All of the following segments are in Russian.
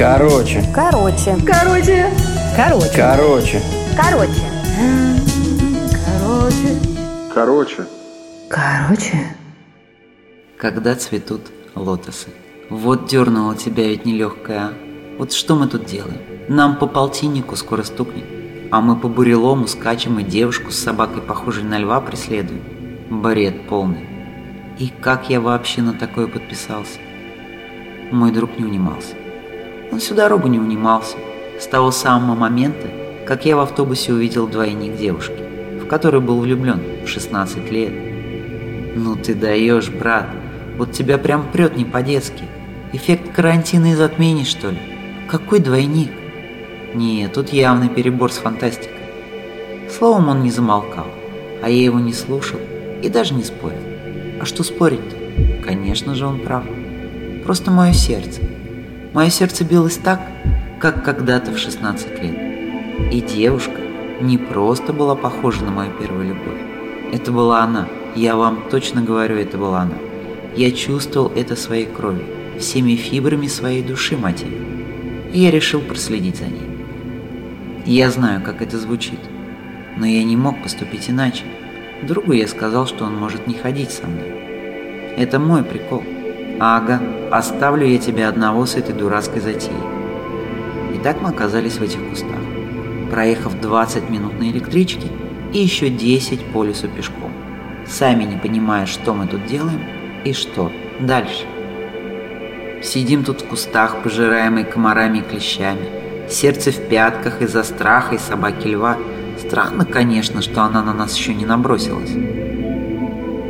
Короче. Короче. Короче. Короче. Короче. Короче. Короче. Короче. Короче. Когда цветут лотосы. Вот дернула тебя ведь нелегкая, а? Вот что мы тут делаем? Нам по полтиннику скоро стукнет. А мы по бурелому скачем и девушку с собакой, похожей на льва, преследуем. Бред полный. И как я вообще на такое подписался? Мой друг не унимался. Он всю дорогу не унимался. С того самого момента, как я в автобусе увидел двойник девушки, в которой был влюблен в 16 лет. Ну ты даешь, брат. Вот тебя прям прет не по-детски. Эффект карантина и затмений, что ли? Какой двойник? Не, тут явный перебор с фантастикой. Словом, он не замолкал, а я его не слушал и даже не спорил. А что спорить-то? Конечно же, он прав. Просто мое сердце. Мое сердце билось так, как когда-то в 16 лет. И девушка не просто была похожа на мою первую любовь. Это была она. Я вам точно говорю, это была она. Я чувствовал это своей кровью, всеми фибрами своей души, мать. И я решил проследить за ней. Я знаю, как это звучит, но я не мог поступить иначе. Другу я сказал, что он может не ходить со мной. Это мой прикол. Ага, оставлю я тебя одного с этой дурацкой затеей. И так мы оказались в этих кустах, проехав 20 минут на электричке и еще 10 по лесу пешком, сами не понимая, что мы тут делаем и что дальше. Сидим тут в кустах, пожираемые комарами и клещами, сердце в пятках из-за страха и собаки льва. Странно, конечно, что она на нас еще не набросилась.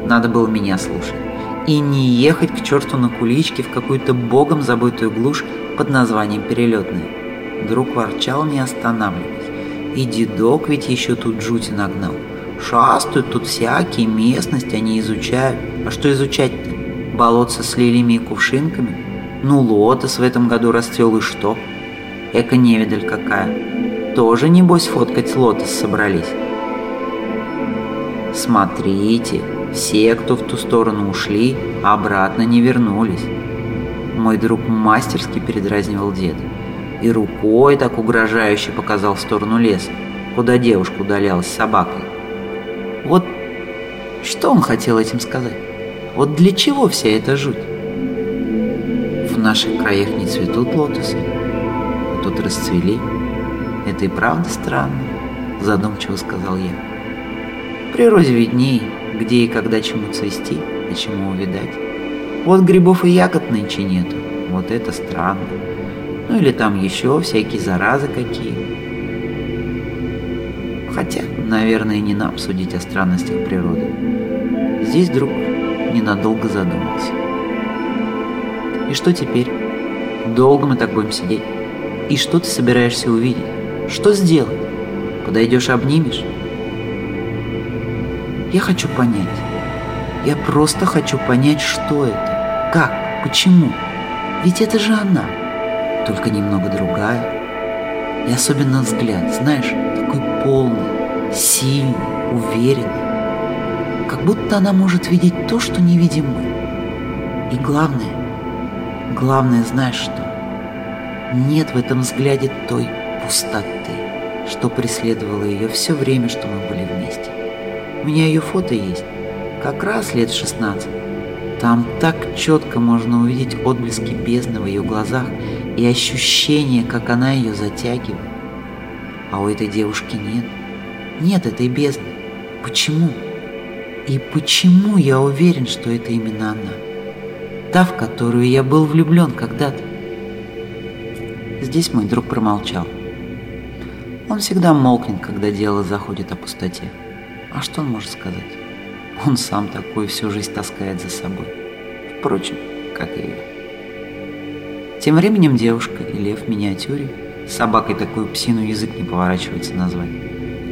Надо было меня слушать. И не ехать к черту на куличке в какую-то богом забытую глушь под названием Перелетная. Друг ворчал, не останавливаясь. И дедок ведь еще тут жути нагнал. Шастают тут всякие, местность они изучают. А что изучать-то? Болотца с лилиями и кувшинками? Ну, лотос в этом году расцвел и что? Эко-невидаль какая. Тоже, небось, фоткать лотос собрались. Смотрите, все, кто в ту сторону ушли, обратно не вернулись. Мой друг мастерски передразнивал деда и рукой так угрожающе показал в сторону леса, куда девушка удалялась с собакой. Вот что он хотел этим сказать? Вот для чего вся эта жуть? В наших краях не цветут лотосы, а тут расцвели. Это и правда странно, задумчиво сказал я. В природе видней, где и когда чему цвести, а чему увидать. Вот грибов и ягод нынче нету, вот это странно. Ну или там еще всякие заразы какие. Хотя, наверное, не нам судить о странностях природы. Здесь друг ненадолго задумался. И что теперь? Долго мы так будем сидеть? И что ты собираешься увидеть? Что сделать? Подойдешь обнимешь? Я хочу понять. Я просто хочу понять, что это. Как? Почему? Ведь это же она. Только немного другая. И особенно взгляд, знаешь, такой полный, сильный, уверенный. Как будто она может видеть то, что не видим мы. И главное, главное, знаешь что? Нет в этом взгляде той пустоты, что преследовало ее все время, что мы были вместе. У меня ее фото есть, как раз лет 16. Там так четко можно увидеть отблески бездны в ее глазах и ощущение, как она ее затягивает. А у этой девушки нет. Нет этой бездны. Почему? И почему я уверен, что это именно она? Та, в которую я был влюблен когда-то. Здесь мой друг промолчал. Он всегда молкнет, когда дело заходит о пустоте. А что он может сказать? Он сам такой всю жизнь таскает за собой. Впрочем, как и я. Тем временем девушка и лев в миниатюре, с собакой такую псину язык не поворачивается назвать,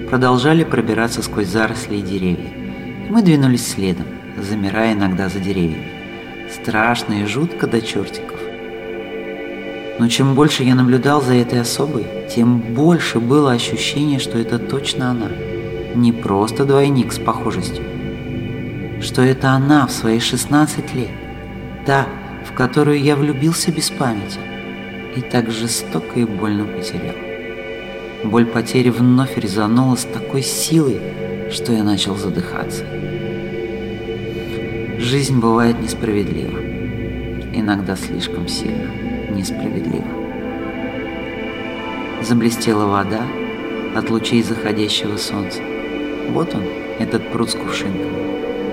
продолжали пробираться сквозь заросли и деревья. И мы двинулись следом, замирая иногда за деревьями. Страшно и жутко до чертиков. Но чем больше я наблюдал за этой особой, тем больше было ощущение, что это точно она. Не просто двойник с похожестью. Что это она в свои 16 лет. Та, в которую я влюбился без памяти. и так жестоко и больно потерял. Боль потери вновь резанула с такой силой, что я начал задыхаться. Жизнь бывает несправедлива, иногда слишком сильно несправедлива. Заблестела вода от лучей заходящего солнца. Вот он, этот пруд с кувшинком.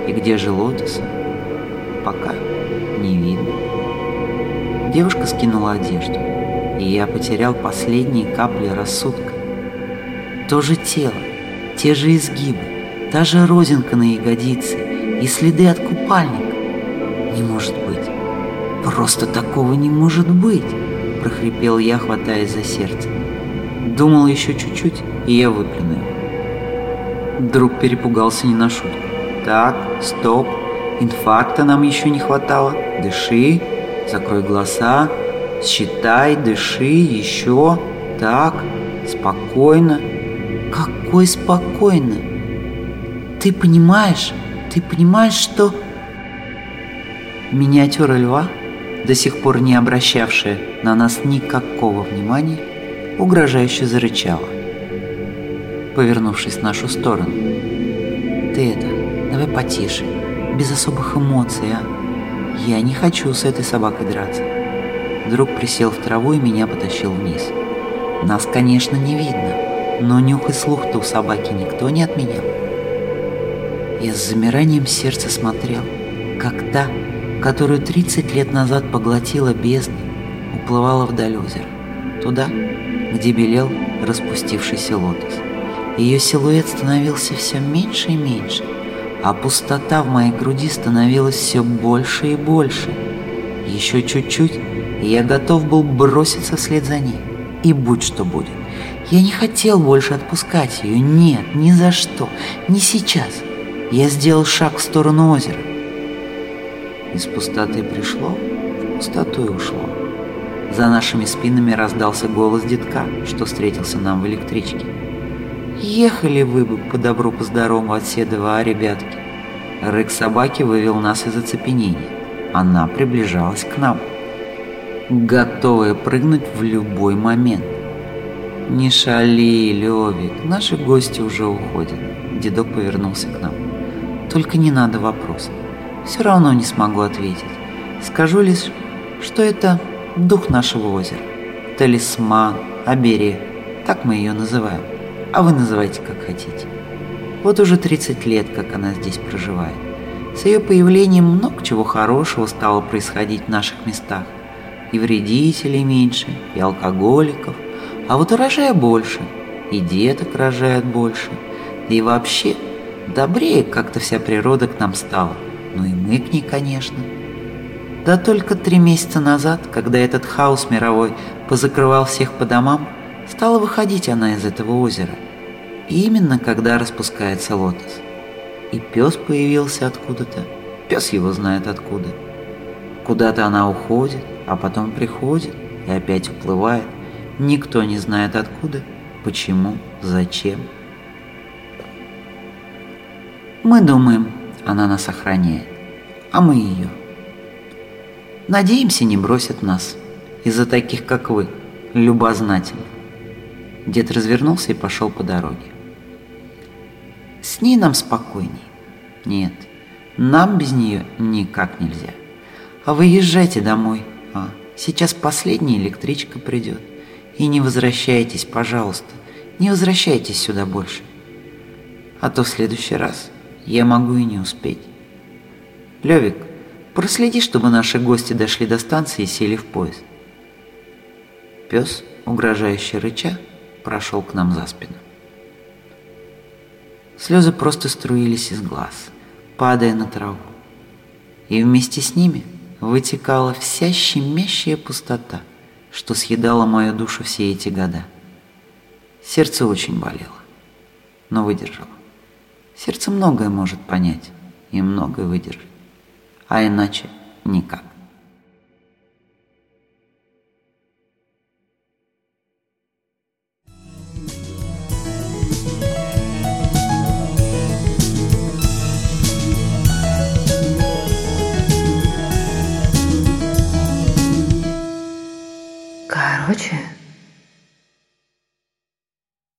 И где же лотоса? Пока не видно. Девушка скинула одежду, и я потерял последние капли рассудка. То же тело, те же изгибы, та же розинка на ягодице и следы от купальника. Не может быть. Просто такого не может быть, прохрипел я, хватаясь за сердце. Думал еще чуть-чуть, и я выплюну его. Друг перепугался не на шутку. Так, стоп, инфаркта нам еще не хватало. Дыши, закрой глаза, считай, дыши, еще. Так, спокойно. Какой спокойно? Ты понимаешь, ты понимаешь, что... Миниатюра льва, до сих пор не обращавшая на нас никакого внимания, угрожающе зарычала, повернувшись в нашу сторону. «Ты это, давай потише, без особых эмоций, а? Я не хочу с этой собакой драться». Друг присел в траву и меня потащил вниз. Нас, конечно, не видно, но нюх и слух-то у собаки никто не отменял. Я с замиранием сердца смотрел, как та, которую 30 лет назад поглотила бездна, уплывала вдаль озера, туда, где белел распустившийся лотос. Ее силуэт становился все меньше и меньше, а пустота в моей груди становилась все больше и больше. Еще чуть-чуть, и я готов был броситься вслед за ней. И будь что будет. Я не хотел больше отпускать ее. Нет, ни за что. Не сейчас. Я сделал шаг в сторону озера. Из пустоты пришло, в пустоту и ушло. За нашими спинами раздался голос детка, что встретился нам в электричке. «Ехали вы бы по добру, по здорову от Седова, а, ребятки?» Рык собаки вывел нас из оцепенения. Она приближалась к нам, готовая прыгнуть в любой момент. «Не шали, Левик, наши гости уже уходят», — дедок повернулся к нам. «Только не надо вопросов. Все равно не смогу ответить. Скажу лишь, что это дух нашего озера. Талисман, оберег, так мы ее называем. А вы называйте как хотите. Вот уже 30 лет, как она здесь проживает. С ее появлением много чего хорошего стало происходить в наших местах. И вредителей меньше, и алкоголиков, а вот урожая больше, и деток рожают больше, и вообще добрее как-то вся природа к нам стала, ну и мы к ней, конечно. Да только три месяца назад, когда этот хаос мировой позакрывал всех по домам, стала выходить она из этого озера. Именно когда распускается лотос. И пес появился откуда-то, пес его знает откуда. Куда-то она уходит, а потом приходит и опять уплывает. Никто не знает откуда, почему, зачем. Мы думаем, она нас охраняет, а мы ее. Надеемся, не бросят нас из-за таких, как вы, любознательных. Дед развернулся и пошел по дороге. С ней нам спокойней. Нет, нам без нее никак нельзя. А вы езжайте домой. А, сейчас последняя электричка придет. И не возвращайтесь, пожалуйста, не возвращайтесь сюда больше. А то в следующий раз я могу и не успеть. Левик, проследи, чтобы наши гости дошли до станции и сели в поезд. Пес, угрожающе рыча, прошел к нам за спину. Слезы просто струились из глаз, падая на траву. И вместе с ними вытекала вся щемящая пустота – что съедало мою душу все эти года. Сердце очень болело, но выдержало. Сердце многое может понять и многое выдержать, а иначе никак.